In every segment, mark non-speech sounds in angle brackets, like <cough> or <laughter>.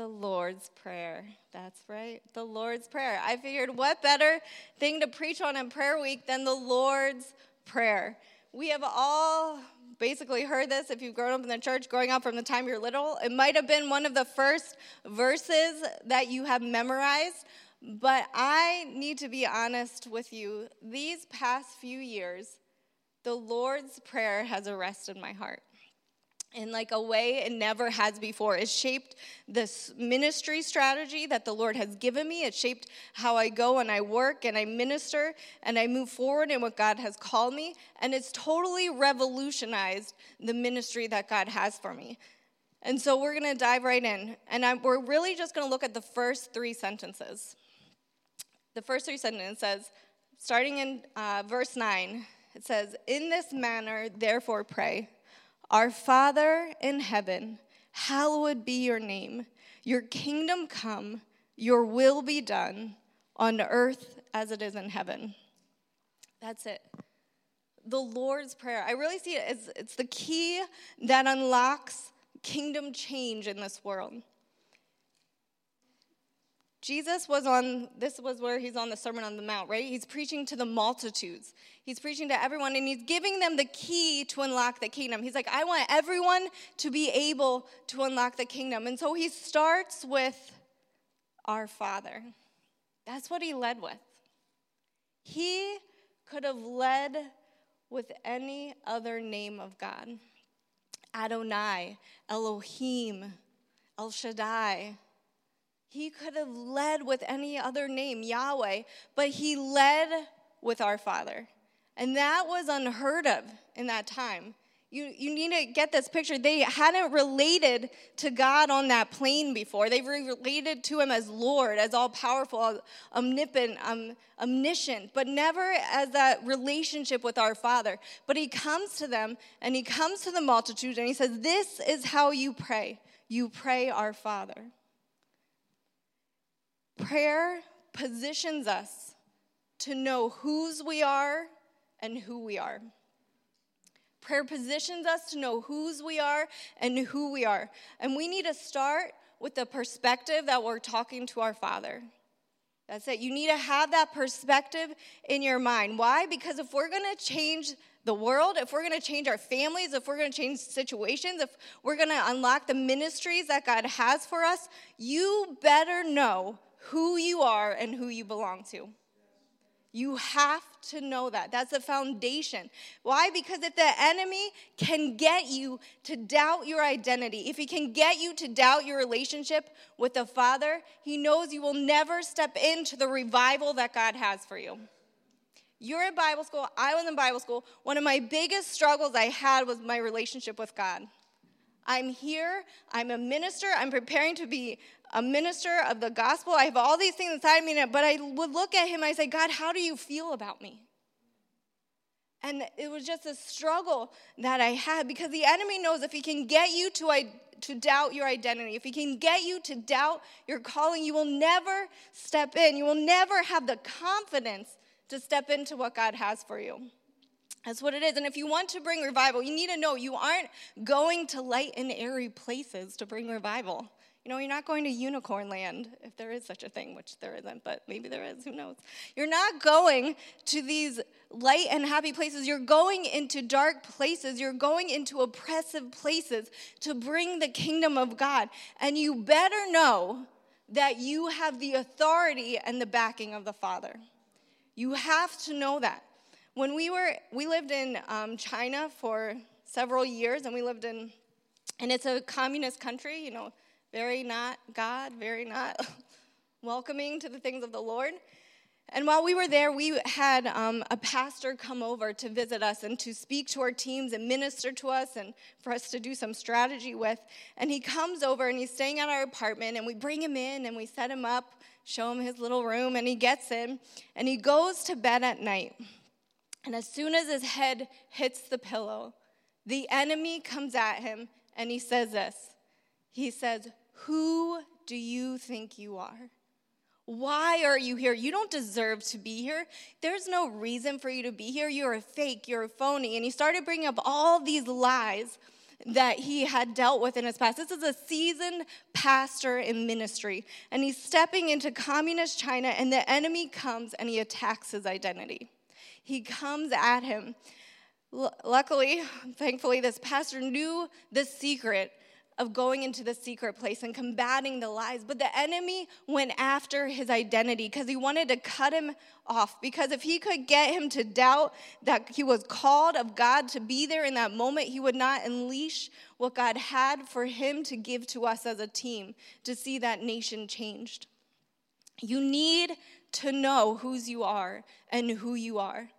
The Lord's Prayer. That's right, the Lord's Prayer. I figured what better thing to preach on in prayer week than the Lord's Prayer. We have all basically heard this if you've grown up in the church, growing up from the time you're little. It might have been one of the first verses that you have memorized, but I need to be honest with you. These past few years, the Lord's Prayer has arrested my heart in like a way it never has before. It shaped this ministry strategy that the Lord has given me. It shaped how I go and I work and I minister and I move forward in what God has called me. And it's totally revolutionized the ministry that God has for me. And so we're going to dive right in. And I'm, we're really just going to look at the first three sentences. The first three sentences says, starting in uh, verse 9, it says, In this manner, therefore, pray. Our Father in heaven, hallowed be your name. Your kingdom come, your will be done on earth as it is in heaven. That's it. The Lord's Prayer. I really see it as it's the key that unlocks kingdom change in this world. Jesus was on, this was where he's on the Sermon on the Mount, right? He's preaching to the multitudes. He's preaching to everyone and he's giving them the key to unlock the kingdom. He's like, I want everyone to be able to unlock the kingdom. And so he starts with our Father. That's what he led with. He could have led with any other name of God Adonai, Elohim, El Shaddai. He could have led with any other name, Yahweh, but he led with our Father. And that was unheard of in that time. You, you need to get this picture. They hadn't related to God on that plane before. They related to him as Lord, as all powerful, omnipotent, um, omniscient, but never as that relationship with our Father. But he comes to them and he comes to the multitude and he says, This is how you pray. You pray our Father. Prayer positions us to know whose we are and who we are. Prayer positions us to know whose we are and who we are. And we need to start with the perspective that we're talking to our Father. That's it. You need to have that perspective in your mind. Why? Because if we're going to change the world, if we're going to change our families, if we're going to change situations, if we're going to unlock the ministries that God has for us, you better know who you are and who you belong to. You have to know that. That's the foundation. Why? Because if the enemy can get you to doubt your identity, if he can get you to doubt your relationship with the Father, he knows you will never step into the revival that God has for you. You're in Bible school, I was in Bible school. One of my biggest struggles I had was my relationship with God. I'm here, I'm a minister, I'm preparing to be a minister of the gospel. I have all these things inside of me, but I would look at him I say, God, how do you feel about me? And it was just a struggle that I had because the enemy knows if he can get you to, to doubt your identity, if he can get you to doubt your calling, you will never step in. You will never have the confidence to step into what God has for you. That's what it is. And if you want to bring revival, you need to know you aren't going to light and airy places to bring revival. You're not going to unicorn land, if there is such a thing, which there isn't, but maybe there is, who knows. You're not going to these light and happy places. You're going into dark places. You're going into oppressive places to bring the kingdom of God. And you better know that you have the authority and the backing of the Father. You have to know that. When we were, we lived in um, China for several years, and we lived in, and it's a communist country, you know, very not God, very not <laughs> welcoming to the things of the Lord. And while we were there, we had um, a pastor come over to visit us and to speak to our teams and minister to us and for us to do some strategy with. And he comes over and he's staying at our apartment, and we bring him in and we set him up, show him his little room, and he gets in and he goes to bed at night. And as soon as his head hits the pillow, the enemy comes at him and he says this He says, who do you think you are? Why are you here? You don't deserve to be here. There's no reason for you to be here. You're a fake, you're a phony. And he started bringing up all these lies that he had dealt with in his past. This is a seasoned pastor in ministry, and he's stepping into communist China, and the enemy comes and he attacks his identity. He comes at him. L- luckily, thankfully, this pastor knew the secret of going into the secret place and combating the lies. But the enemy went after his identity because he wanted to cut him off. Because if he could get him to doubt that he was called of God to be there in that moment, he would not unleash what God had for him to give to us as a team to see that nation changed. You need to know whose you are and who you are.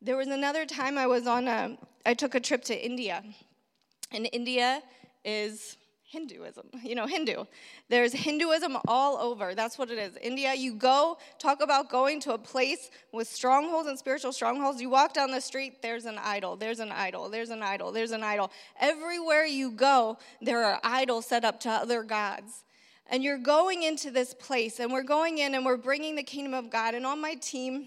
There was another time I was on a, I took a trip to India. In India, is Hinduism, you know, Hindu. There's Hinduism all over. That's what it is. India, you go, talk about going to a place with strongholds and spiritual strongholds. You walk down the street, there's an idol, there's an idol, there's an idol, there's an idol. Everywhere you go, there are idols set up to other gods. And you're going into this place, and we're going in and we're bringing the kingdom of God. And on my team,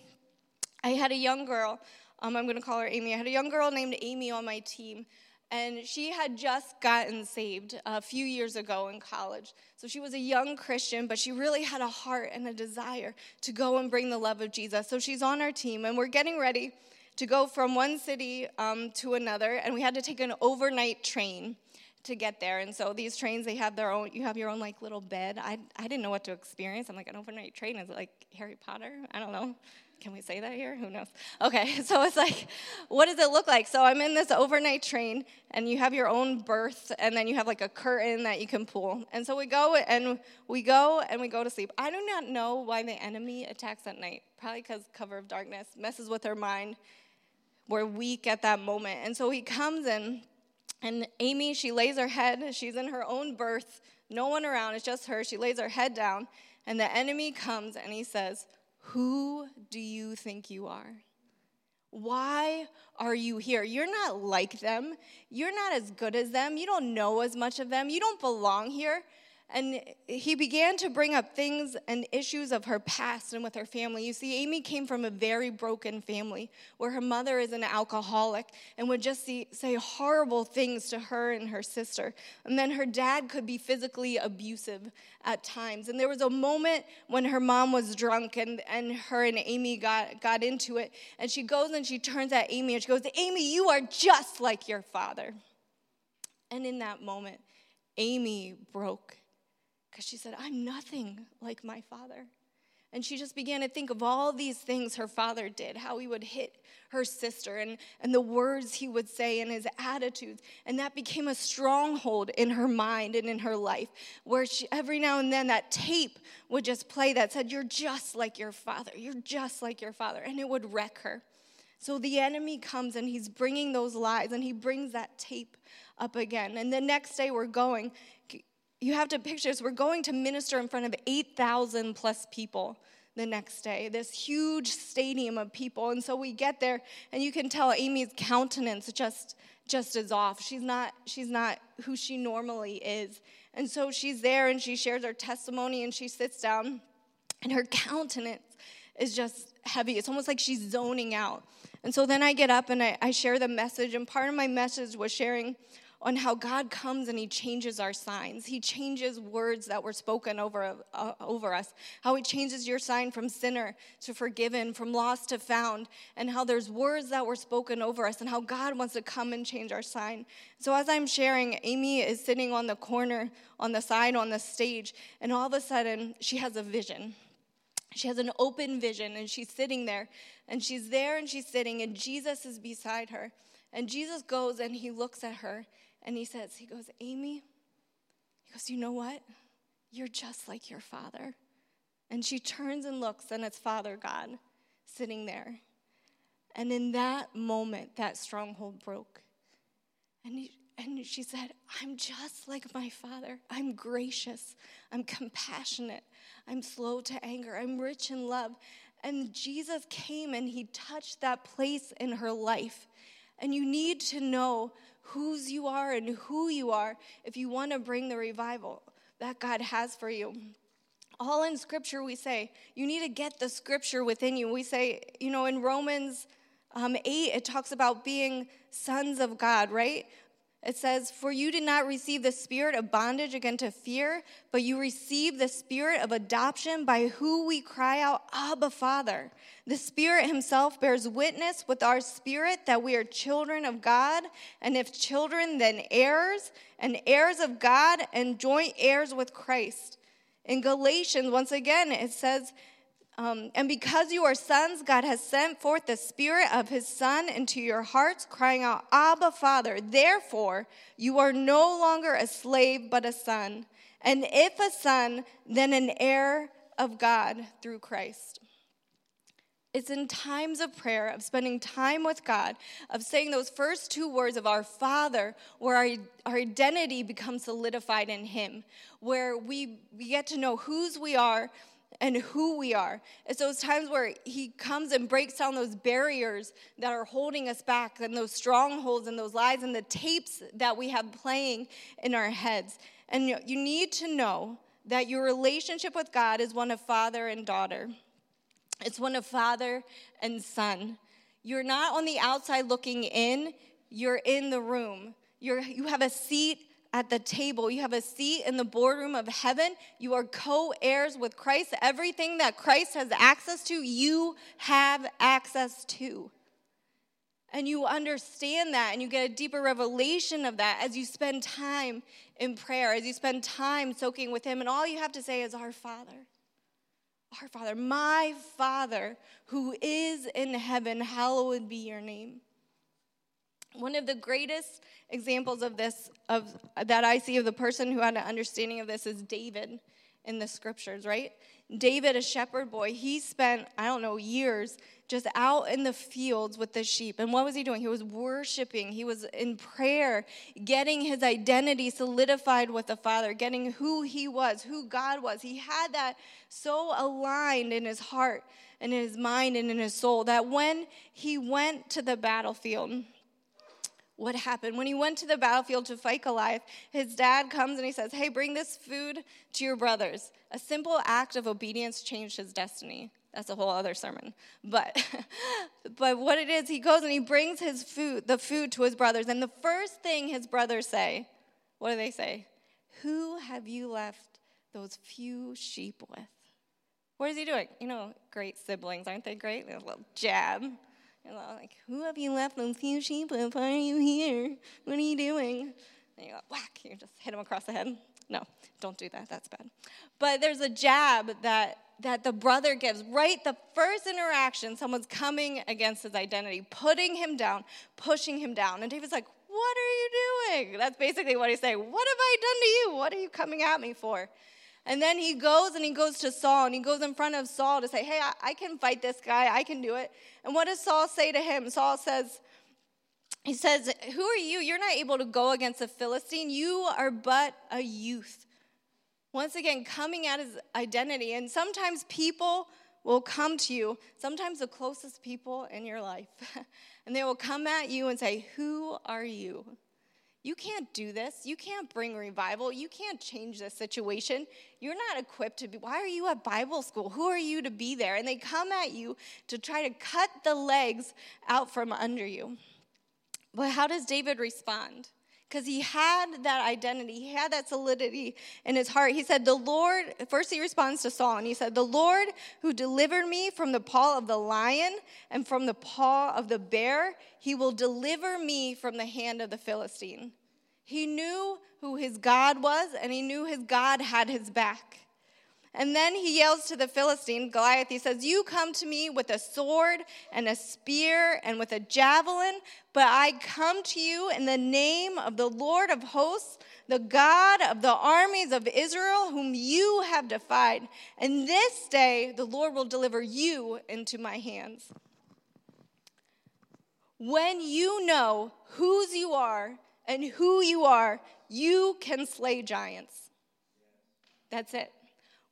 I had a young girl, um, I'm going to call her Amy. I had a young girl named Amy on my team and she had just gotten saved a few years ago in college. So she was a young Christian, but she really had a heart and a desire to go and bring the love of Jesus. So she's on our team, and we're getting ready to go from one city um, to another, and we had to take an overnight train to get there. And so these trains, they have their own, you have your own like little bed. I, I didn't know what to experience. I'm like, an overnight train is it like Harry Potter? I don't know. Can we say that here? Who knows? Okay, <laughs> so it's like, what does it look like? So I'm in this overnight train, and you have your own berth, and then you have like a curtain that you can pull. And so we go and we go and we go to sleep. I do not know why the enemy attacks at night. Probably because cover of darkness messes with our mind. We're weak at that moment, and so he comes in, and Amy, she lays her head. She's in her own berth, no one around. It's just her. She lays her head down, and the enemy comes and he says. Who do you think you are? Why are you here? You're not like them. You're not as good as them. You don't know as much of them. You don't belong here. And he began to bring up things and issues of her past and with her family. You see, Amy came from a very broken family where her mother is an alcoholic and would just see, say horrible things to her and her sister. And then her dad could be physically abusive at times. And there was a moment when her mom was drunk and, and her and Amy got, got into it. And she goes and she turns at Amy and she goes, Amy, you are just like your father. And in that moment, Amy broke because she said, I'm nothing like my father. And she just began to think of all these things her father did, how he would hit her sister, and, and the words he would say, and his attitudes. And that became a stronghold in her mind and in her life, where she, every now and then that tape would just play that said, You're just like your father, you're just like your father. And it would wreck her. So the enemy comes and he's bringing those lies, and he brings that tape up again. And the next day we're going, you have to picture this. We're going to minister in front of 8,000 plus people the next day, this huge stadium of people. And so we get there, and you can tell Amy's countenance just just is off. She's not she's not who she normally is. And so she's there and she shares her testimony and she sits down and her countenance is just heavy. It's almost like she's zoning out. And so then I get up and I, I share the message, and part of my message was sharing on how God comes and He changes our signs. He changes words that were spoken over, uh, over us. How He changes your sign from sinner to forgiven, from lost to found, and how there's words that were spoken over us, and how God wants to come and change our sign. So, as I'm sharing, Amy is sitting on the corner, on the side, on the stage, and all of a sudden, she has a vision. She has an open vision, and she's sitting there, and she's there and she's sitting, and Jesus is beside her. And Jesus goes and he looks at her and he says, he goes, Amy, he goes, you know what? You're just like your father. And she turns and looks, and it's Father God sitting there. And in that moment, that stronghold broke. And, he, and she said, I'm just like my father. I'm gracious. I'm compassionate. I'm slow to anger. I'm rich in love. And Jesus came and he touched that place in her life. And you need to know whose you are and who you are if you want to bring the revival that God has for you. All in scripture, we say, you need to get the scripture within you. We say, you know, in Romans um, 8, it talks about being sons of God, right? It says, For you did not receive the spirit of bondage again to fear, but you received the spirit of adoption by who we cry out, Abba, Father. The Spirit Himself bears witness with our spirit that we are children of God, and if children, then heirs, and heirs of God, and joint heirs with Christ. In Galatians, once again, it says, um, and because you are sons, God has sent forth the Spirit of His Son into your hearts, crying out, Abba, Father. Therefore, you are no longer a slave, but a son. And if a son, then an heir of God through Christ. It's in times of prayer, of spending time with God, of saying those first two words of our Father, where our, our identity becomes solidified in Him, where we, we get to know whose we are and who we are. It's those times where He comes and breaks down those barriers that are holding us back, and those strongholds and those lies and the tapes that we have playing in our heads. And you need to know that your relationship with God is one of father and daughter, it's one of father and son. You're not on the outside looking in, you're in the room. You're, you have a seat at the table. You have a seat in the boardroom of heaven. You are co heirs with Christ. Everything that Christ has access to, you have access to. And you understand that and you get a deeper revelation of that as you spend time in prayer, as you spend time soaking with Him. And all you have to say is, Our Father. Our Father, my Father who is in heaven, hallowed be your name. One of the greatest examples of this of that I see of the person who had an understanding of this is David in the scriptures, right? David, a shepherd boy, he spent, I don't know, years just out in the fields with the sheep. And what was he doing? He was worshiping, he was in prayer, getting his identity solidified with the Father, getting who he was, who God was. He had that so aligned in his heart and in his mind and in his soul that when he went to the battlefield, what happened. When he went to the battlefield to fight Goliath, his dad comes and he says, Hey, bring this food to your brothers. A simple act of obedience changed his destiny. That's a whole other sermon. But <laughs> but what it is, he goes and he brings his food, the food to his brothers. And the first thing his brothers say, what do they say? Who have you left those few sheep with? What is he doing? You know, great siblings, aren't they great? A little jab. And I'm like, who have you left those few sheep with? Why are you here? What are you doing? And you go, whack, you just hit him across the head. No, don't do that. That's bad. But there's a jab that that the brother gives right the first interaction someone's coming against his identity putting him down pushing him down and david's like what are you doing that's basically what he's saying what have i done to you what are you coming at me for and then he goes and he goes to Saul and he goes in front of Saul to say, Hey, I, I, can fight this guy. I can do it. And what does Saul say to him? Saul says, He says, Who are you? You're not able to go against a Philistine. You are but a youth. Once again, coming at his identity. And sometimes people will come to you, sometimes the closest people in your life, <laughs> and they will come at you and say, Who are you? You can't do this. You can't bring revival. You can't change this situation. You're not equipped to be. Why are you at Bible school? Who are you to be there? And they come at you to try to cut the legs out from under you. But how does David respond? Because he had that identity, he had that solidity in his heart. He said, The Lord, first he responds to Saul, and he said, The Lord who delivered me from the paw of the lion and from the paw of the bear, he will deliver me from the hand of the Philistine. He knew who his God was, and he knew his God had his back. And then he yells to the Philistine, Goliath, he says, You come to me with a sword and a spear and with a javelin, but I come to you in the name of the Lord of hosts, the God of the armies of Israel, whom you have defied. And this day the Lord will deliver you into my hands. When you know whose you are and who you are, you can slay giants. That's it.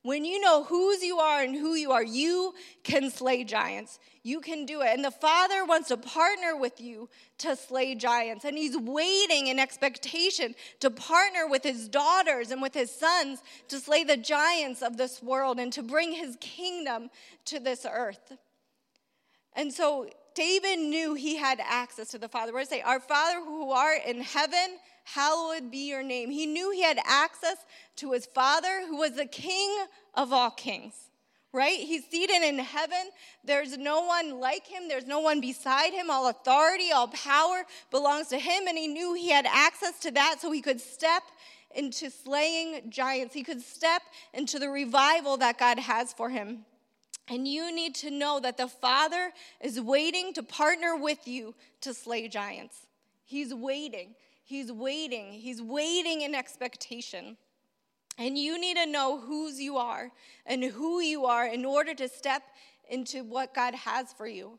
When you know whose you are and who you are, you can slay giants. You can do it. And the Father wants to partner with you to slay giants. And He's waiting in expectation to partner with His daughters and with His sons to slay the giants of this world and to bring His kingdom to this earth. And so David knew he had access to the Father. We're going to say, Our Father who art in heaven, hallowed be your name. He knew he had access to his Father, who was the King of all kings, right? He's seated in heaven. There's no one like him, there's no one beside him. All authority, all power belongs to him, and he knew he had access to that so he could step into slaying giants. He could step into the revival that God has for him. And you need to know that the Father is waiting to partner with you to slay giants. He's waiting. He's waiting. He's waiting in expectation. And you need to know whose you are and who you are in order to step into what God has for you.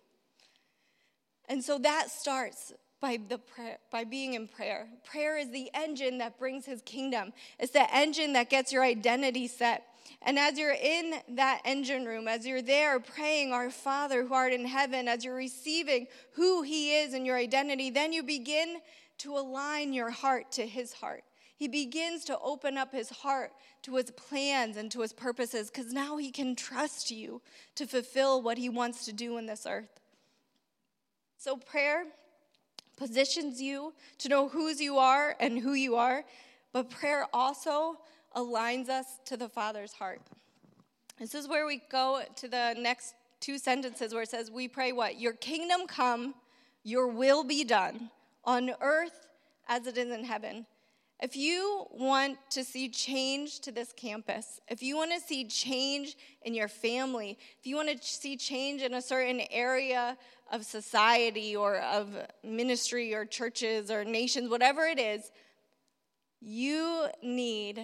And so that starts by, the prayer, by being in prayer. Prayer is the engine that brings his kingdom, it's the engine that gets your identity set. And as you're in that engine room, as you're there praying, Our Father who art in heaven, as you're receiving who He is and your identity, then you begin to align your heart to His heart. He begins to open up His heart to His plans and to His purposes because now He can trust you to fulfill what He wants to do in this earth. So, prayer positions you to know whose you are and who you are, but prayer also aligns us to the Father's heart. This is where we go to the next two sentences where it says, We pray what? Your kingdom come, your will be done on earth as it is in heaven. If you want to see change to this campus, if you want to see change in your family, if you want to see change in a certain area of society or of ministry or churches or nations, whatever it is, you need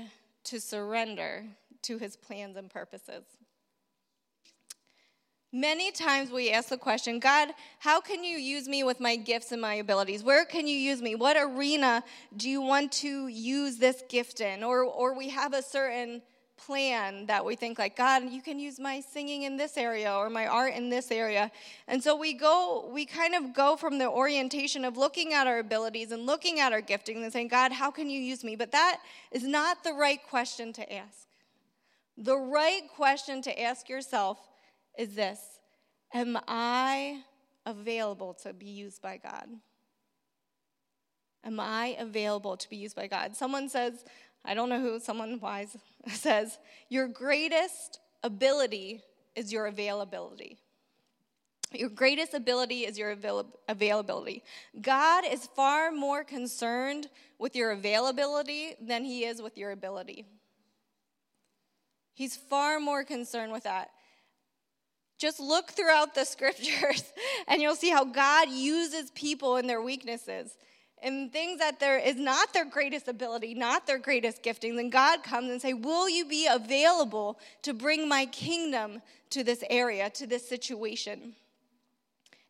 to surrender to his plans and purposes. Many times we ask the question, God, how can you use me with my gifts and my abilities? Where can you use me? What arena do you want to use this gift in? Or, or we have a certain plan that we think like god you can use my singing in this area or my art in this area and so we go we kind of go from the orientation of looking at our abilities and looking at our gifting and saying god how can you use me but that is not the right question to ask the right question to ask yourself is this am i available to be used by god am i available to be used by god someone says I don't know who, someone wise <laughs> says, Your greatest ability is your availability. Your greatest ability is your avail- availability. God is far more concerned with your availability than he is with your ability. He's far more concerned with that. Just look throughout the <laughs> scriptures and you'll see how God uses people in their weaknesses and things that there is not their greatest ability, not their greatest gifting, then God comes and say, "Will you be available to bring my kingdom to this area, to this situation?"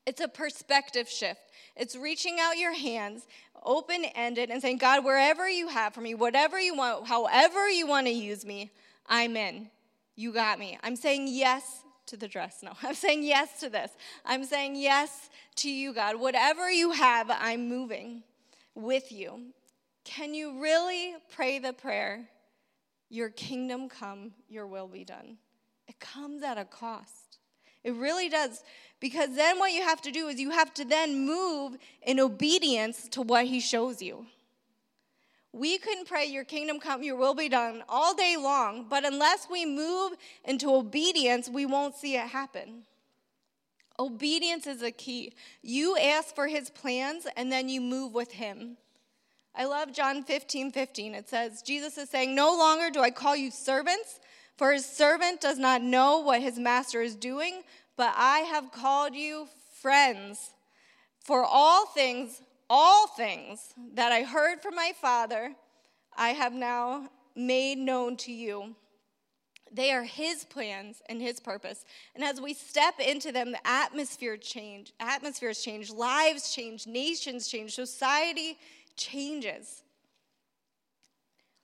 It's a perspective shift. It's reaching out your hands, open-ended and saying, "God, wherever you have for me, whatever you want, however you want to use me, I'm in. You got me. I'm saying yes to the dress. <laughs> No, I'm saying yes to this. I'm saying yes to you, God. Whatever you have, I'm moving with you. Can you really pray the prayer, Your kingdom come, your will be done? It comes at a cost. It really does. Because then what you have to do is you have to then move in obedience to what He shows you. We can pray, Your kingdom come, your will be done all day long, but unless we move into obedience, we won't see it happen. Obedience is a key. You ask for his plans and then you move with him. I love John 15 15. It says, Jesus is saying, No longer do I call you servants, for his servant does not know what his master is doing, but I have called you friends. For all things, all things that I heard from my Father, I have now made known to you. They are His plans and His purpose. And as we step into them, the atmosphere change, atmospheres change, lives change, nations change, society changes.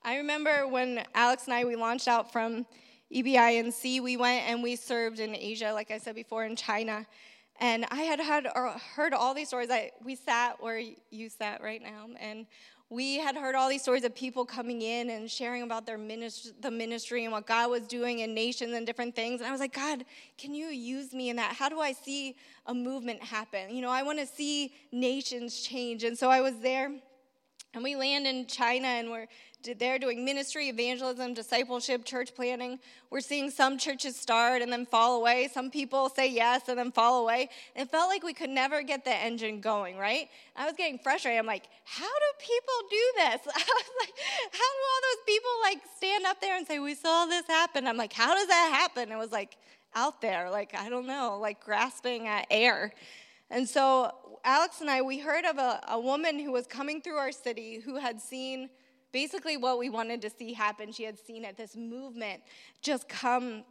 I remember when Alex and I we launched out from EBINC, we went and we served in Asia, like I said before, in China. And I had heard, uh, heard all these stories. I, we sat where you sat right now, and we had heard all these stories of people coming in and sharing about their ministry, the ministry and what God was doing in nations and different things. And I was like, God, can you use me in that? How do I see a movement happen? You know, I want to see nations change. And so I was there And we land in China and we're there doing ministry, evangelism, discipleship, church planting. We're seeing some churches start and then fall away. Some people say yes and then fall away. It felt like we could never get the engine going, right? I was getting frustrated. I'm like, how do people do this? <laughs> I was like, how do all those people like stand up there and say, we saw this happen? I'm like, how does that happen? It was like out there, like, I don't know, like grasping at air. And so Alex and I, we heard of a, a woman who was coming through our city who had seen basically what we wanted to see happen. She had seen it, this movement just come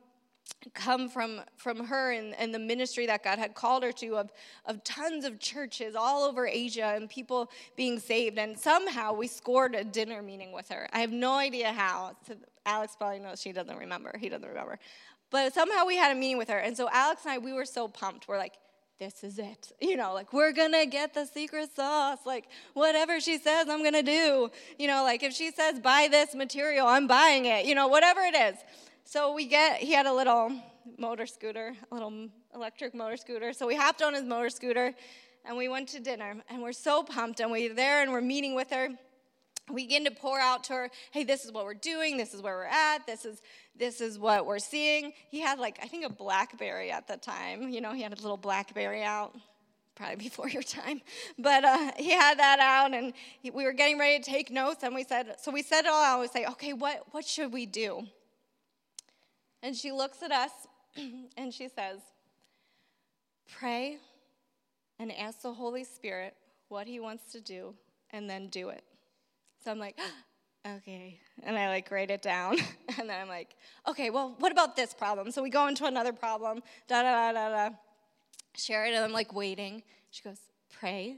come from from her and, and the ministry that God had called her to of, of tons of churches all over Asia and people being saved. And somehow we scored a dinner meeting with her. I have no idea how. Alex probably knows she doesn't remember. He doesn't remember. But somehow we had a meeting with her. And so Alex and I, we were so pumped. We're like, this is it. <laughs> You know, like, we're gonna get the secret sauce. Like, whatever she says, I'm gonna do. You know, like, if she says, buy this material, I'm buying it. You know, whatever it is. So we get, he had a little motor scooter, a little electric motor scooter. So we hopped on his motor scooter and we went to dinner. And we're so pumped. And we're there and we're meeting with her we begin to pour out to her hey this is what we're doing this is where we're at this is this is what we're seeing. He had like i think a blackberry at the time. You know he had a little blackberry out probably before your time. But uh, he had that out and he, we were getting ready to take notes and we said so we said it all out. We say okay what what should we do? And she looks at us <clears throat> and she says pray and ask the holy spirit what he wants to do and then do it. So I'm like, okay. And I like write it down. <laughs> and then I'm like, okay, well, what about this problem? So we go into another problem, da da da da da. Share it, and I'm like waiting. She goes, pray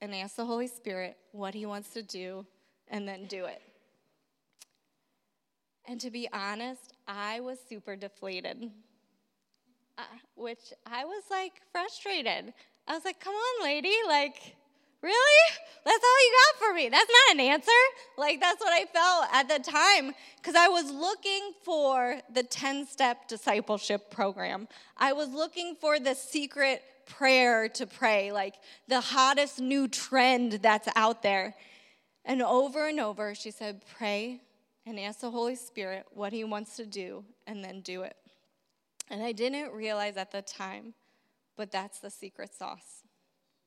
and ask the Holy Spirit what He wants to do, and then do it. And to be honest, I was super deflated, uh, which I was like frustrated. I was like, come on, lady, like, Really? That's all you got for me? That's not an answer. Like, that's what I felt at the time because I was looking for the 10 step discipleship program. I was looking for the secret prayer to pray, like the hottest new trend that's out there. And over and over, she said, Pray and ask the Holy Spirit what He wants to do, and then do it. And I didn't realize at the time, but that's the secret sauce.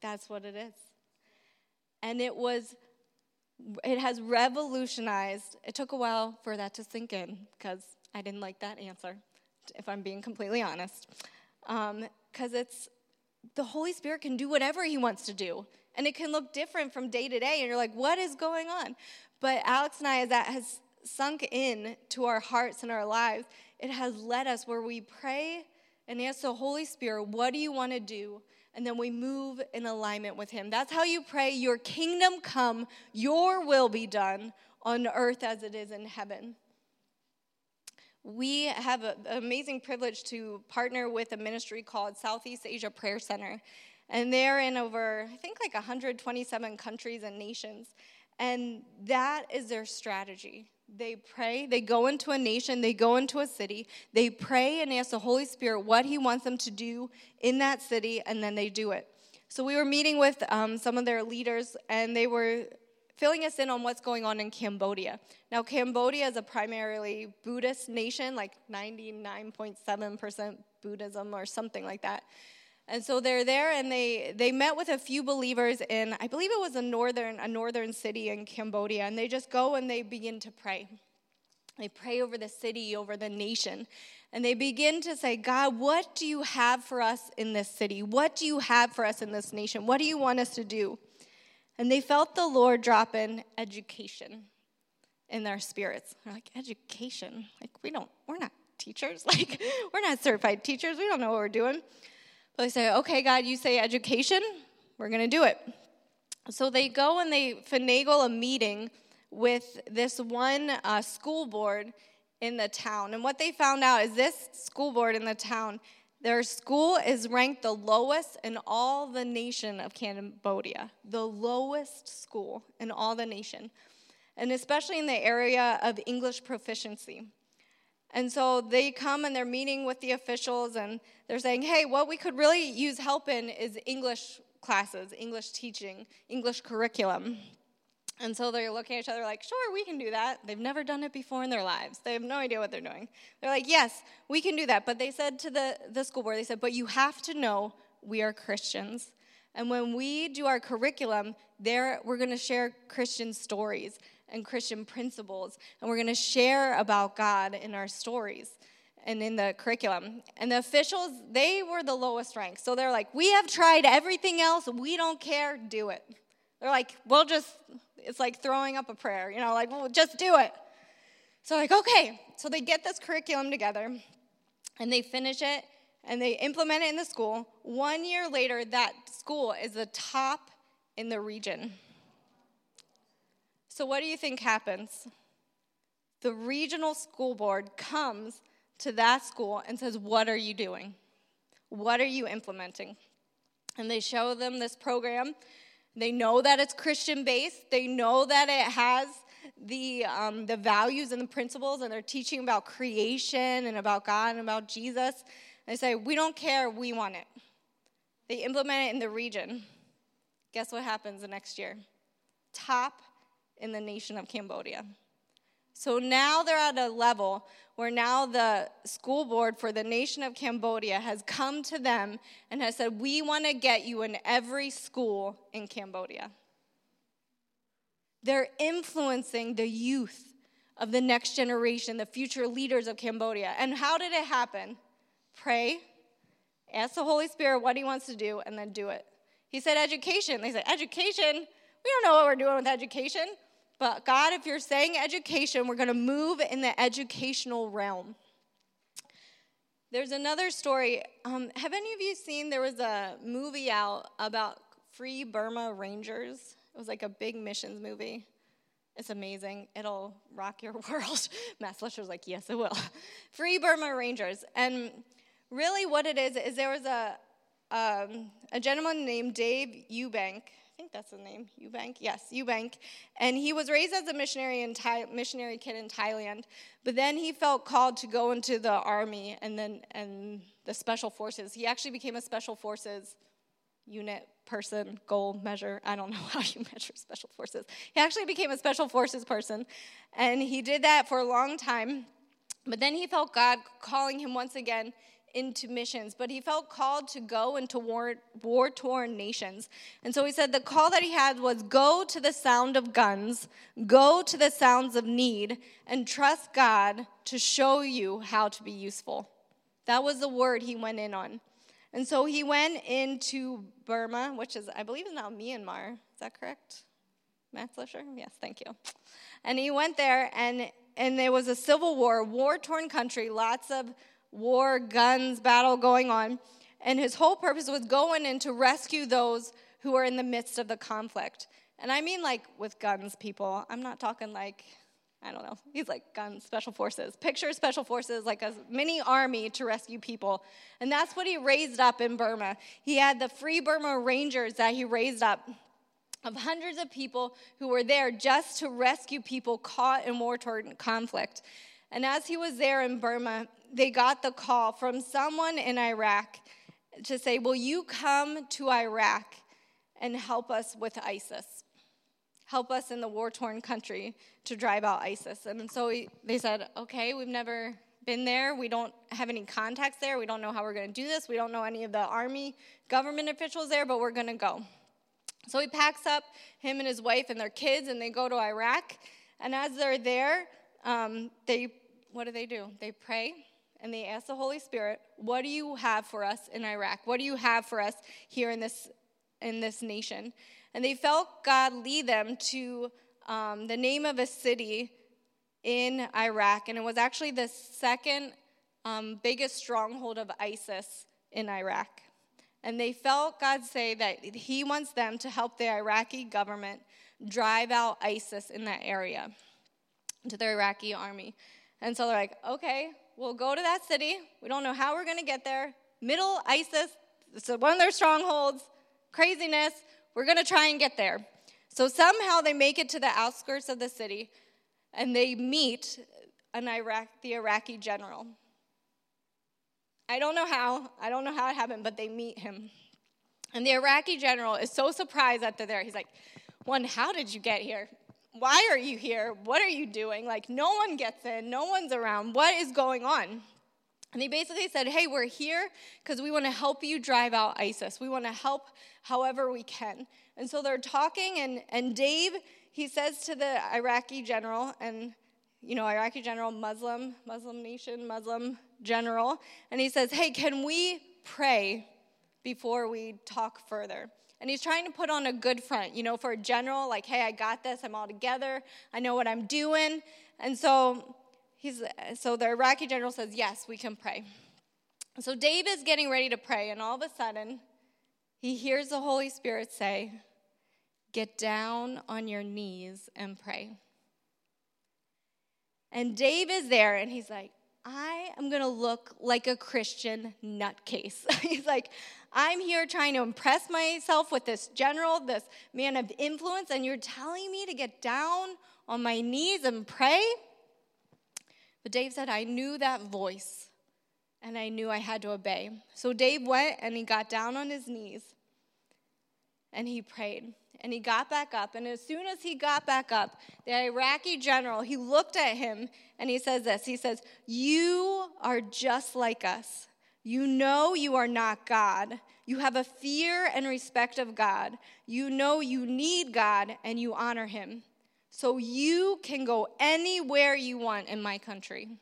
That's what it is and it was it has revolutionized it took a while for that to sink in because i didn't like that answer if i'm being completely honest. Because um, it's the holy spirit can do whatever he wants to do and it can look different from day to day and you're like what is going on? But alex and i as that has sunk in to our hearts and our lives it has led us where we pray and ask the holy spirit what do you want to do and then we move in alignment with Him. That's how you pray, Your kingdom come, Your will be done on earth as it is in heaven. We have an amazing privilege to partner with a ministry called Southeast Asia Prayer Center. And they're in over, I think, like 127 countries and nations. And that is their strategy. They pray, they go into a nation, they go into a city, they pray and ask the Holy Spirit what He wants them to do in that city, and then they do it. So we were meeting with um, some of their leaders, and they were filling us in on what's going on in Cambodia. Now, Cambodia is a primarily Buddhist nation, like 99.7% Buddhism or something like that. And so they're there and they, they met with a few believers in, I believe it was a northern, a northern city in Cambodia, and they just go and they begin to pray. They pray over the city, over the nation. And they begin to say, God, what do you have for us in this city? What do you have for us in this nation? What do you want us to do? And they felt the Lord drop in education in their spirits. They're like, education? Like, we don't, we're not teachers. <laughs> Like, we're not certified teachers. We don't know what we're doing. They say, okay, God, you say education, we're going to do it. So they go and they finagle a meeting with this one uh, school board in the town. And what they found out is this school board in the town, their school is ranked the lowest in all the nation of Cambodia, the lowest school in all the nation, and especially in the area of English proficiency. And so they come and they're meeting with the officials and they're saying, hey, what we could really use help in is English classes, English teaching, English curriculum. And so they're looking at each other like, sure, we can do that. They've never done it before in their lives. They have no idea what they're doing. They're like, yes, we can do that. But they said to the, the school board, they said, but you have to know we are Christians. And when we do our curriculum, there we're going to share Christian stories and Christian principles, and we're going to share about God in our stories and in the curriculum. And the officials, they were the lowest rank. So they're like, we have tried everything else. We don't care. Do it. They're like, we'll just, it's like throwing up a prayer, you know, like, well, just do it. So, like, okay. So they get this curriculum together and they finish it and they implement it in the school. One year later, that school is the top in the region. So, what do you think happens? The regional school board comes to that school and says, What are you doing? What are you implementing? And they show them this program. They know that it's Christian based, they know that it has the, um, the values and the principles, and they're teaching about creation and about God and about Jesus. They say, We don't care, we want it. They implement it in the region. Guess what happens the next year? Top in the nation of Cambodia. So now they're at a level where now the school board for the nation of Cambodia has come to them and has said, We want to get you in every school in Cambodia. They're influencing the youth of the next generation, the future leaders of Cambodia. And how did it happen? pray, ask the Holy Spirit what He wants to do, and then do it. He said education. They said, Education? We don't know what we're doing with education. But God, if you're saying education, we're going to move in the educational realm. There's another story. Um, have any of you seen there was a movie out about Free Burma Rangers? It was like a big missions movie. It's amazing. It'll rock your <laughs> world. Matt Fletcher's like, yes, it will. <laughs> Free Burma Rangers. And really what it is is there was a, um, a gentleman named Dave Eubank. Think that's the name, Eubank. Yes, Eubank. And he was raised as a missionary in Thai, missionary kid in Thailand, but then he felt called to go into the army and then and the special forces. He actually became a special forces unit person, goal measure. I don't know <laughs> how you measure special forces. He actually became a special forces person, and he did that for a long time. But then he felt God calling him once again into missions, but he felt called to go into war, torn nations. And so he said the call that he had was go to the sound of guns, go to the sounds of need, and trust God to show you how to be useful. That was the word he went in on. And so he went into Burma, which is, I believe, is now Myanmar. Is that correct? Matt Fletcher? Yes, thank you. And he went there, and, and there was a civil war, war torn country, lots of war, guns, battle going on. And his whole purpose was going in to rescue those who are in the midst of the conflict. And I mean, like, with guns, people. I'm not talking like, I don't know, he's like guns, special forces. Picture special forces like a mini army to rescue people. And that's what he raised up in Burma. He had the Free Burma Rangers that he raised up of hundreds of people who were there just to rescue people caught in war torn conflict. And as he was there in Burma, they got the call from someone in Iraq to say, Will you come to Iraq and help us with ISIS? Help us in the war torn country to drive out ISIS. And so we, they said, Okay, we've never been there. We don't have any contacts there. We don't know how we're going to do this. We don't know any of the army government officials there, but we're going to go. So he packs up him and his wife and their kids, and they go to Iraq. And as they're there, um, they what do they do? They pray and they ask the Holy Spirit, "What do you have for us in Iraq? What do you have for us here in this in this nation?" And they felt God lead them to um, the name of a city in Iraq, and it was actually the second um, biggest stronghold of ISIS in Iraq. And they felt God say that He wants them to help the Iraqi government drive out ISIS in that area to the Iraqi army. And so they're like, okay, we'll go to that city. We don't know how we're going to get there. Middle ISIS, so one of their strongholds, craziness. We're going to try and get there. So somehow they make it to the outskirts of the city and they meet an Iraq, the Iraqi general. I don't know how, I don't know how it happened, but they meet him. And the Iraqi general is so surprised that they're there. He's like, One, how did you get here? Why are you here? What are you doing? Like, no one gets in, no one's around. What is going on? And he basically said, Hey, we're here because we want to help you drive out ISIS. We want to help however we can. And so they're talking, and, and Dave, he says to the Iraqi general, and you know, Iraqi general, Muslim, Muslim nation, Muslim general, and he says, Hey, can we pray before we talk further? And he's trying to put on a good front, you know, for a general, like, hey, I got this, I'm all together, I know what I'm doing. And so he's so the Iraqi general says, Yes, we can pray. So Dave is getting ready to pray, and all of a sudden, he hears the Holy Spirit say, Get down on your knees and pray. And Dave is there, and he's like, I am gonna look like a Christian nutcase. <laughs> he's like, I'm here trying to impress myself with this general, this man of influence, and you're telling me to get down on my knees and pray? But Dave said, I knew that voice and I knew I had to obey. So Dave went and he got down on his knees and he prayed. And he got back up. And as soon as he got back up, the Iraqi general, he looked at him and he says this He says, You are just like us. You know you are not God. You have a fear and respect of God. You know you need God and you honor him. So you can go anywhere you want in my country.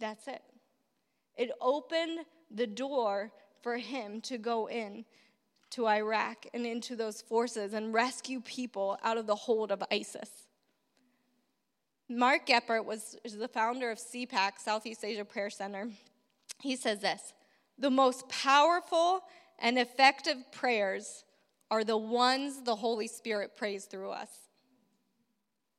That's it. It opened the door for him to go in to Iraq and into those forces and rescue people out of the hold of ISIS. Mark Geppert was the founder of SEAPC, Southeast Asia Prayer Center. He says this The most powerful and effective prayers are the ones the Holy Spirit prays through us.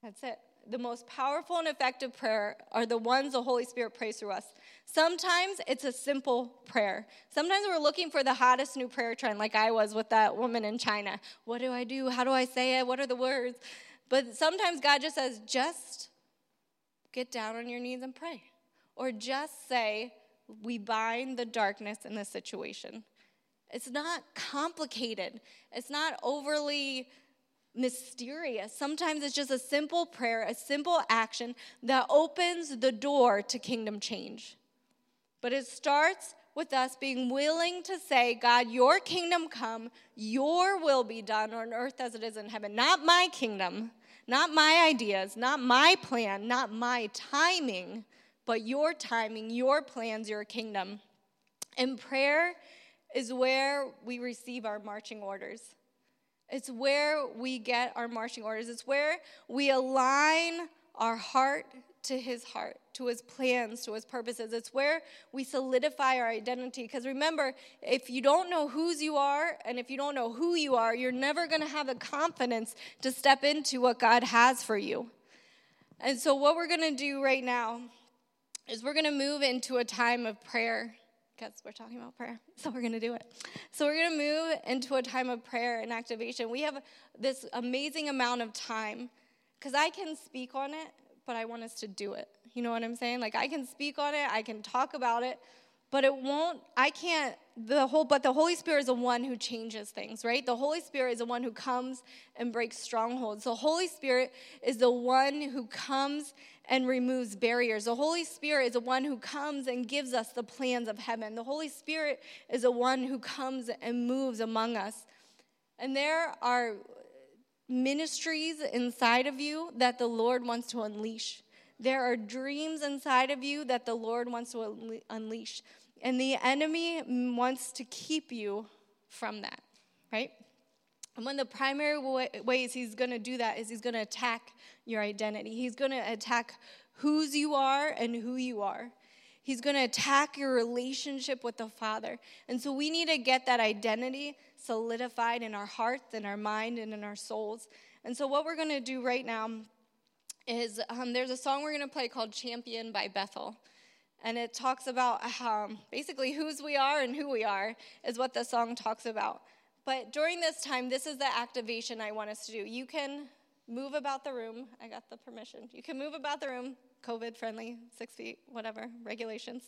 That's it. The most powerful and effective prayer are the ones the Holy Spirit prays through us. Sometimes it's a simple prayer. Sometimes we're looking for the hottest new prayer trend, like I was with that woman in China. What do I do? How do I say it? What are the words? But sometimes God just says, just get down on your knees and pray. Or just say, we bind the darkness in this situation. It's not complicated, it's not overly mysterious. Sometimes it's just a simple prayer, a simple action that opens the door to kingdom change. But it starts with us being willing to say, God, your kingdom come, your will be done on earth as it is in heaven. Not my kingdom, not my ideas, not my plan, not my timing, but your timing, your plans, your kingdom. And prayer is where we receive our marching orders. It's where we get our marching orders. It's where we align our heart to his heart, to his plans, to his purposes. It's where we solidify our identity. Because remember, if you don't know whose you are and if you don't know who you are, you're never going to have the confidence to step into what God has for you. And so, what we're going to do right now is we're going to move into a time of prayer because we're talking about prayer. <laughs> So we're going to do it. So we're going to move into a time of prayer and activation. We have this amazing amount of time because I can speak on it, but I want us to do it. You know what I'm saying? Like I can speak on it, I can talk about it, but it won't i can't the whole but the holy spirit is the one who changes things right? The holy spirit is the one who comes and breaks strongholds. The holy spirit is the one who comes and removes barriers. The holy spirit is the one who comes and gives us the plans of heaven. The holy spirit is the one who comes and moves among us. And there are ministries inside of you that the lord wants to unleash. There are dreams inside of you that the Lord wants to unleash. And the enemy wants to keep you from that, right? And one of the primary ways he's going to do that is he's going to attack your identity. He's going to attack whose you are and who you are. He's going to attack your relationship with the Father. And so we need to get that identity solidified in our hearts, in our mind, and in our souls. And so what we're going to do right now is um, there's a song we're going to play called Champion by Bethel. And it talks about um, basically whose we are and who we are, is what the song talks about. But during this time, this is the activation I want us to do. You can move about the room. I got the permission. You can move about the room, COVID friendly, six feet, whatever, regulations.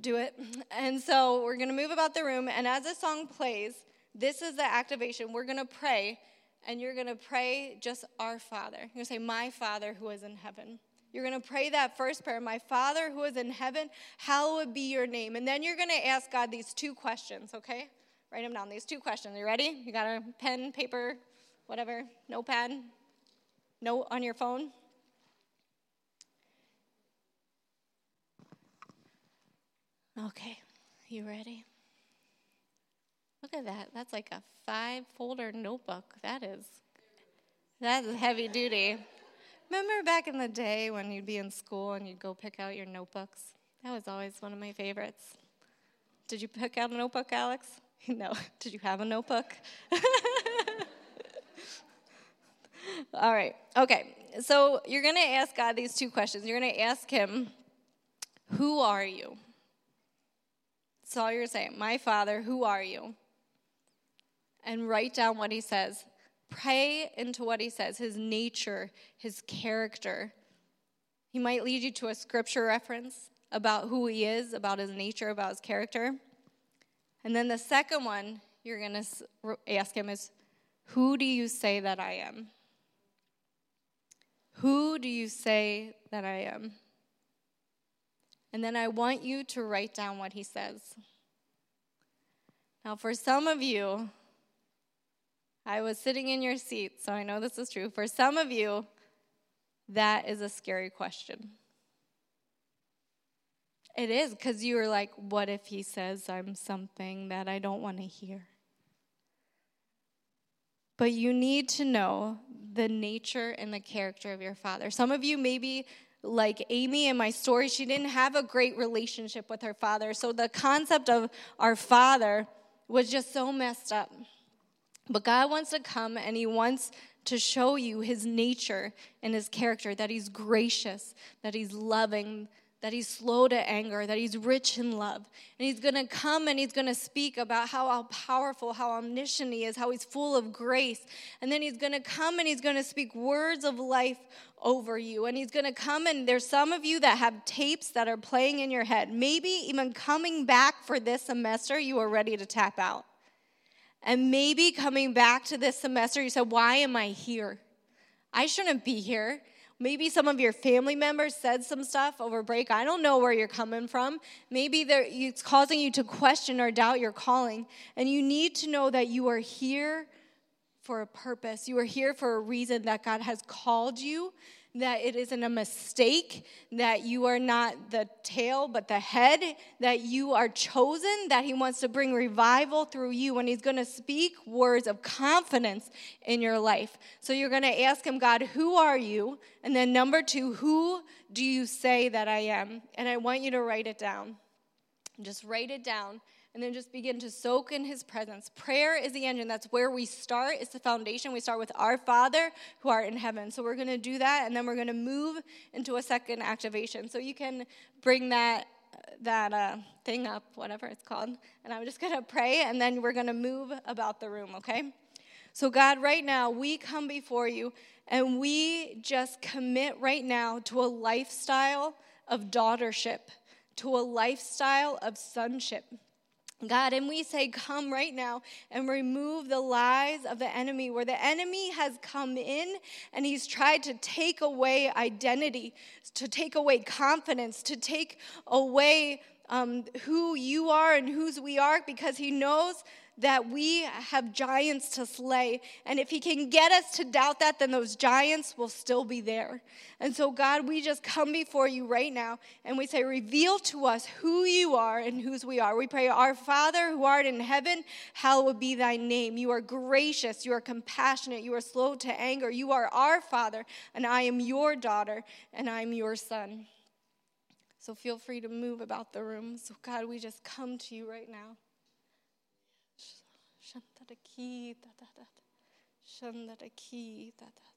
Do it. And so we're going to move about the room. And as the song plays, this is the activation. We're going to pray. and you're going to pray just our Father. You're going to say, My Father who is in heaven. You're going to pray that first prayer, My Father who is in heaven, hallowed be your name. And then you're going to ask God these two questions, okay? Write them down. These two questions. You ready? You got a pen, paper, whatever, notepad, note on your phone? Okay, you ready? Look at that. That's like a five folder notebook. That is that is heavy duty. Remember back in the day when you'd be in school and you'd go pick out your notebooks? That was always one of my favorites. Did you pick out a notebook, Alex? <laughs> No. Did you have a notebook? <laughs> All right. Okay. So you're going to ask God these two questions. You're going to ask Him, Who are you? That's all you're saying. My Father, who are you? And write down what He says. Pray into what He says, His nature, His character. He might lead you to a scripture reference about who He is, about His nature, about His character. And then the second one you're going to ask him is, Who do you say that I am? Who do you say that I am? And then I want you to write down what he says. Now, for some of you, I was sitting in your seat, so I know this is true. For some of you, that is a scary question. It is because you are like, what if he says I'm something that I don't want to hear? But you need to know the nature and the character of your father. Some of you maybe like Amy in my story, she didn't have a great relationship with her father. So the concept of our father was just so messed up. But God wants to come and He wants to show you His nature and His character that He's gracious, that He's loving, that he's slow to anger, that he's rich in love. And he's going to come and he's going to speak about how, powerful, how omniscient he is, how he's full of grace. And then he's going to come and he's going to speak words of life over you. And he's going to come and there's some of you that have tapes that are playing in your head. Maybe even coming back for this semester, you are ready to tap out. And maybe coming back to this semester, you said, Why am I here? I shouldn't be here. Maybe some of your family members said some stuff over break. I don't know where you're coming from. Maybe it's causing you to question or doubt your calling. And you need to know that you are here for a purpose. You are here for a reason that God has called you that it isn't a mistake, that you are not the tail but the head, that you are chosen, that He wants to bring revival through you, and He's to speak words of confidence in your life. So you're to ask Him, God, who are you? And then number two, who do you say that I am? And I want you to write it down. Just write it down and then just begin to soak in his presence. Prayer is the engine. That's where we start. It's the foundation. We start with our Father who art in heaven. So we're going to do that and then we're going to move into a second activation. So you can bring that that uh, thing up, whatever it's called, and I'm just going to pray and then we're going to move about the room, okay? So God, right now we come before you and we just commit right now to a lifestyle of daughtership, to a lifestyle of sonship. God, and we say, Come right now and remove the lies of the enemy, where the enemy has come in and he's tried to take away identity, to take away confidence, to take away um, who you are and whose we are, because he knows that we have giants to slay. And if He can get us to doubt that, then those giants will still be there. And so, God, we just come before you right now and we say, Reveal to us who you are and whose we are. We pray, Our Father who art in heaven, hallowed be thy name. You are gracious, you are compassionate, you are slow to anger. You are our Father, and I am your daughter, and I am your son. So feel free to move about the room. So, God, we just come to you right now. Shantaraki da da da. Shantaraki da da da.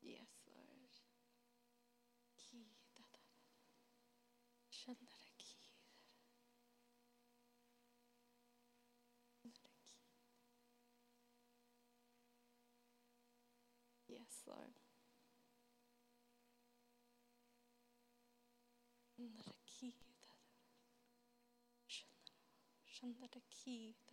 Yes, Lord. Ki da da da. Shantaraki da da. Yes, Lord. Shantaraki da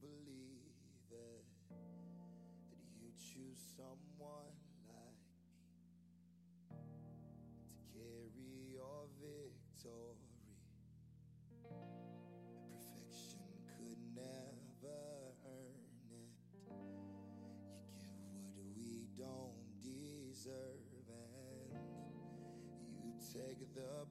believe it that you choose someone like me to carry your victory? Perfection could never earn it. You give what we don't deserve, and you take the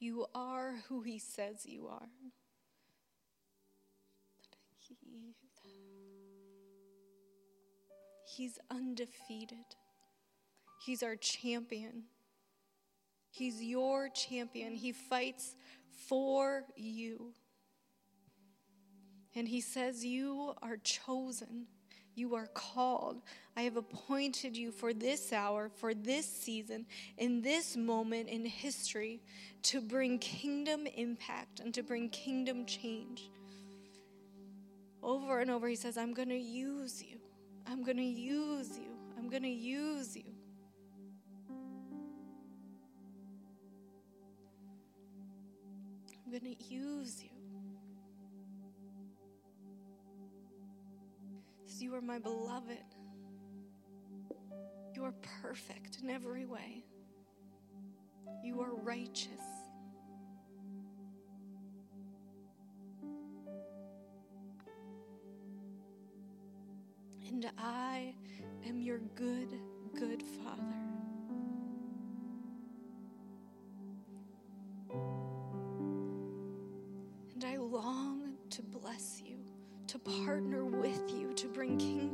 You are who He says you are. He's undefeated. He's our champion. He's your champion. He fights for you. And he says, You are chosen. You are called. I have appointed you for this hour, for this season, in this moment in history to bring kingdom impact and to bring kingdom change. Over and over, he says, I'm going to use you. I'm going to use you. I'm going to use you. I'm going to use you. You are my beloved. You are perfect in every way. You are righteous. And I am your good, good Father.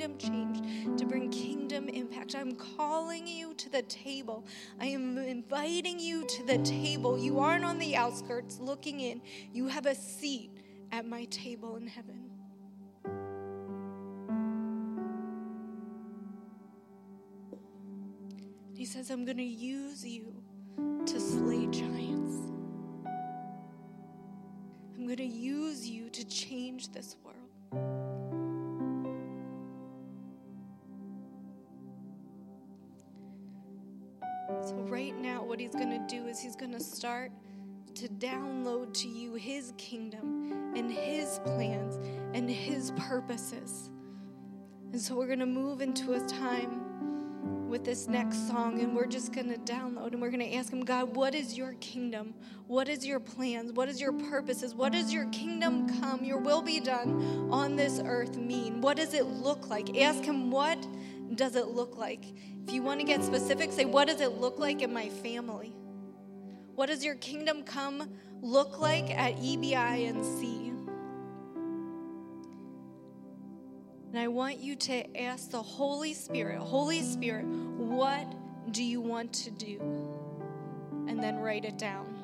Kingdom change, to bring kingdom impact. I'm calling you to the table. I am inviting you to the table. You aren't on the outskirts looking in, you have a seat at my table in heaven. He says, I'm going to use you to slay giants. I'm going to use you to change this world. What he's going to do is he's going to start to download to you his kingdom and his plans and his purposes. And so, we're going to move into a time with this next song and we're just going to download and we're going to ask him god what is your kingdom? What is your plans? What is your purposes? What does your kingdom come your will be done on this earth mean? What does it look like? Ask him what does it look like if you want to get specific say what does it look like in my family what does your kingdom come look like at EBI and C And I want you to ask the Holy Spirit, Holy Spirit, what do you want to do? And then write it down.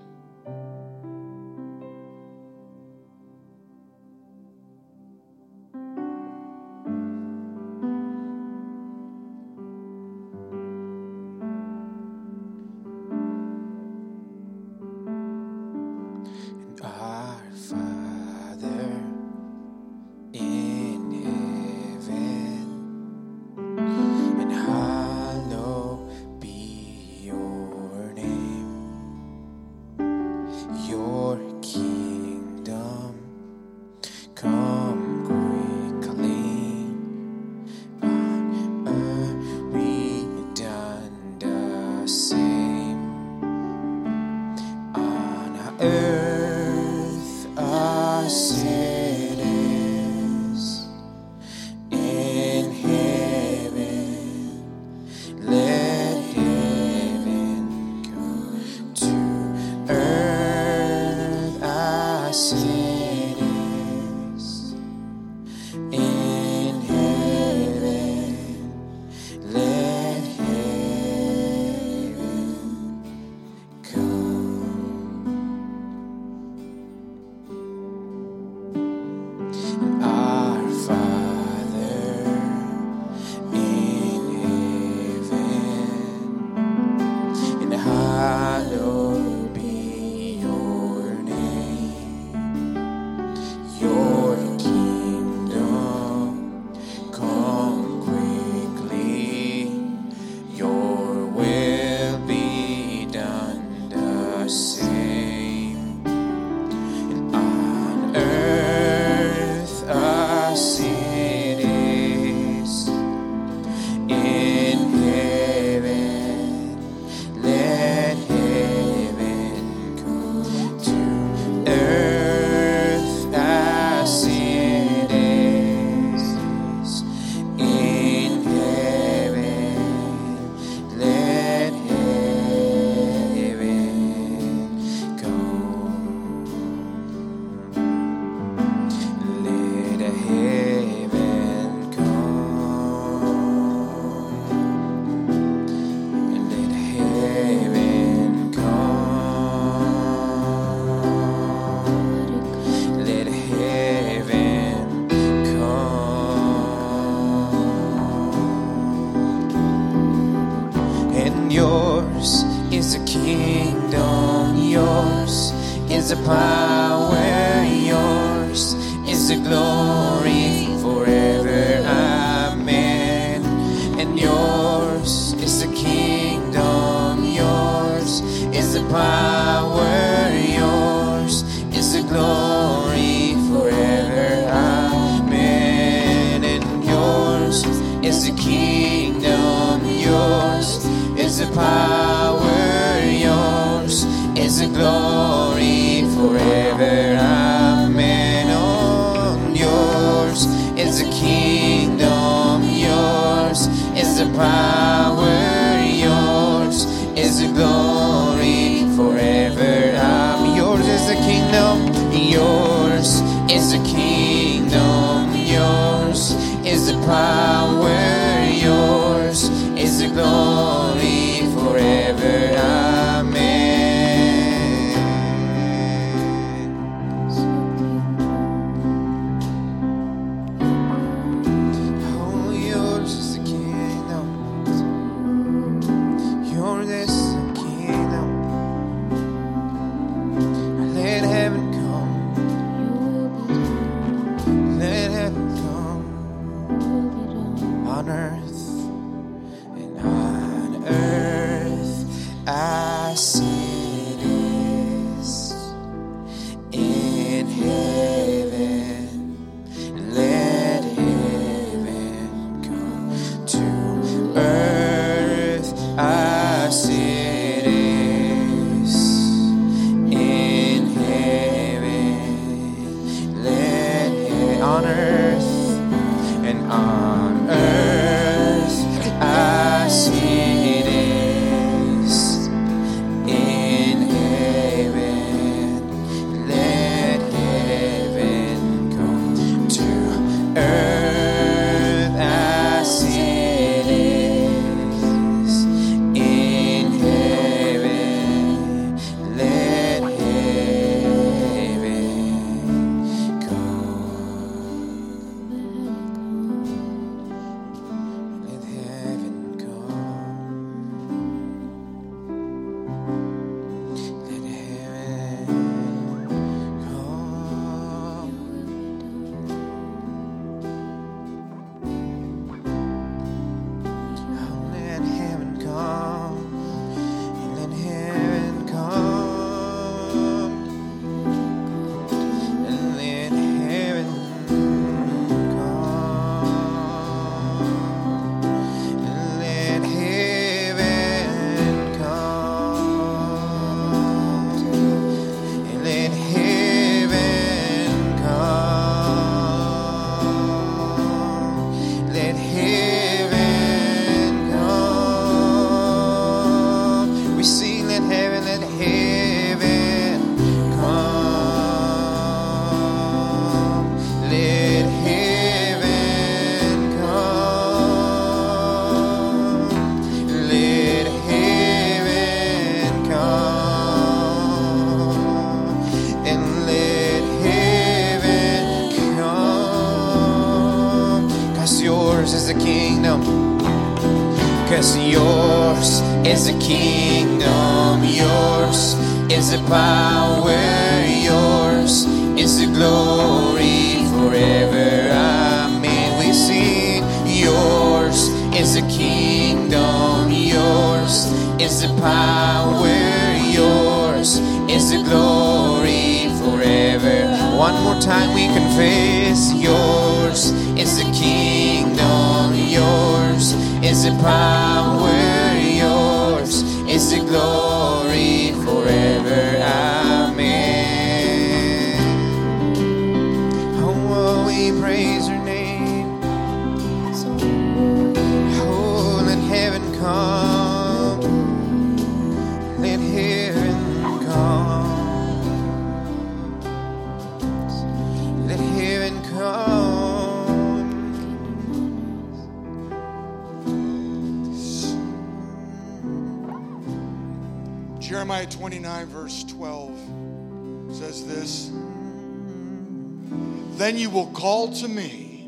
To me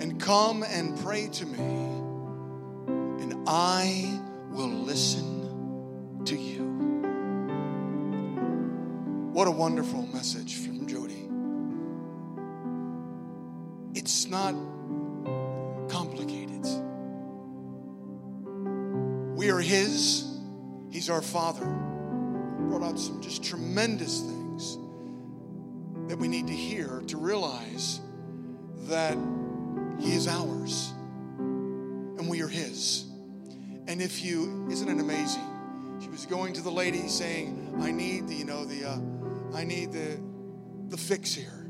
and come and pray to me, and I will listen to you. What a wonderful message from Jody. It's not complicated. We are His, He's our Father. Brought out some just tremendous things that we need to hear to realize that He is ours and we are His. And if you, isn't it amazing? She was going to the lady saying, "I need the, you know, the, uh, I need the, the fix here.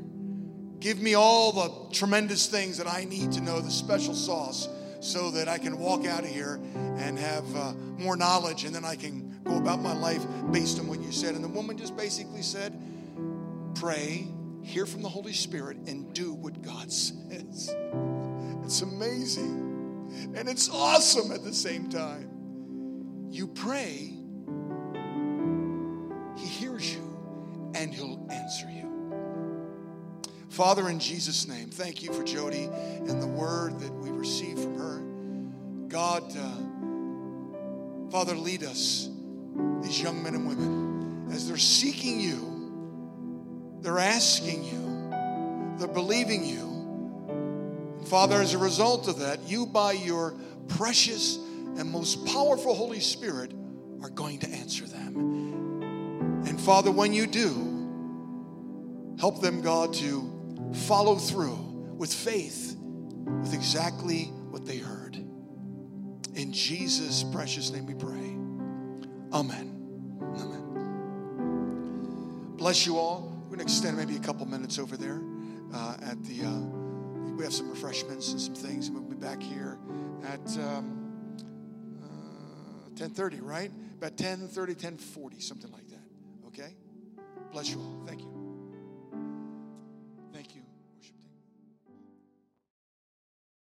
Give me all the tremendous things that I need to know, the special sauce, so that I can walk out of here and have uh, more knowledge, and then I can go about my life based on what you said." And the woman just basically said, "Pray, hear from the Holy Spirit, and do what God <laughs> says." It's amazing. And it's awesome at the same time. You pray, He hears you, and He'll answer you. Father, in Jesus' name, thank you for Jody and the word that we received from her. God, uh, Father, lead us, these young men and women, as they're seeking you, they're asking you, they're believing you. Father, as a result of that, you, by your precious and most powerful Holy Spirit, are going to answer them. And Father, when you do, help them, God, to follow through with faith with exactly what they heard. In Jesus' precious name we pray. Amen. Amen. Bless you all. We're going to extend maybe a couple minutes over there uh, at the. Uh, we have some refreshments and some things, and we'll be back here at um, uh, 10:30, right? About 10:30, 10:40, something like that. Okay. Bless you all. Thank you.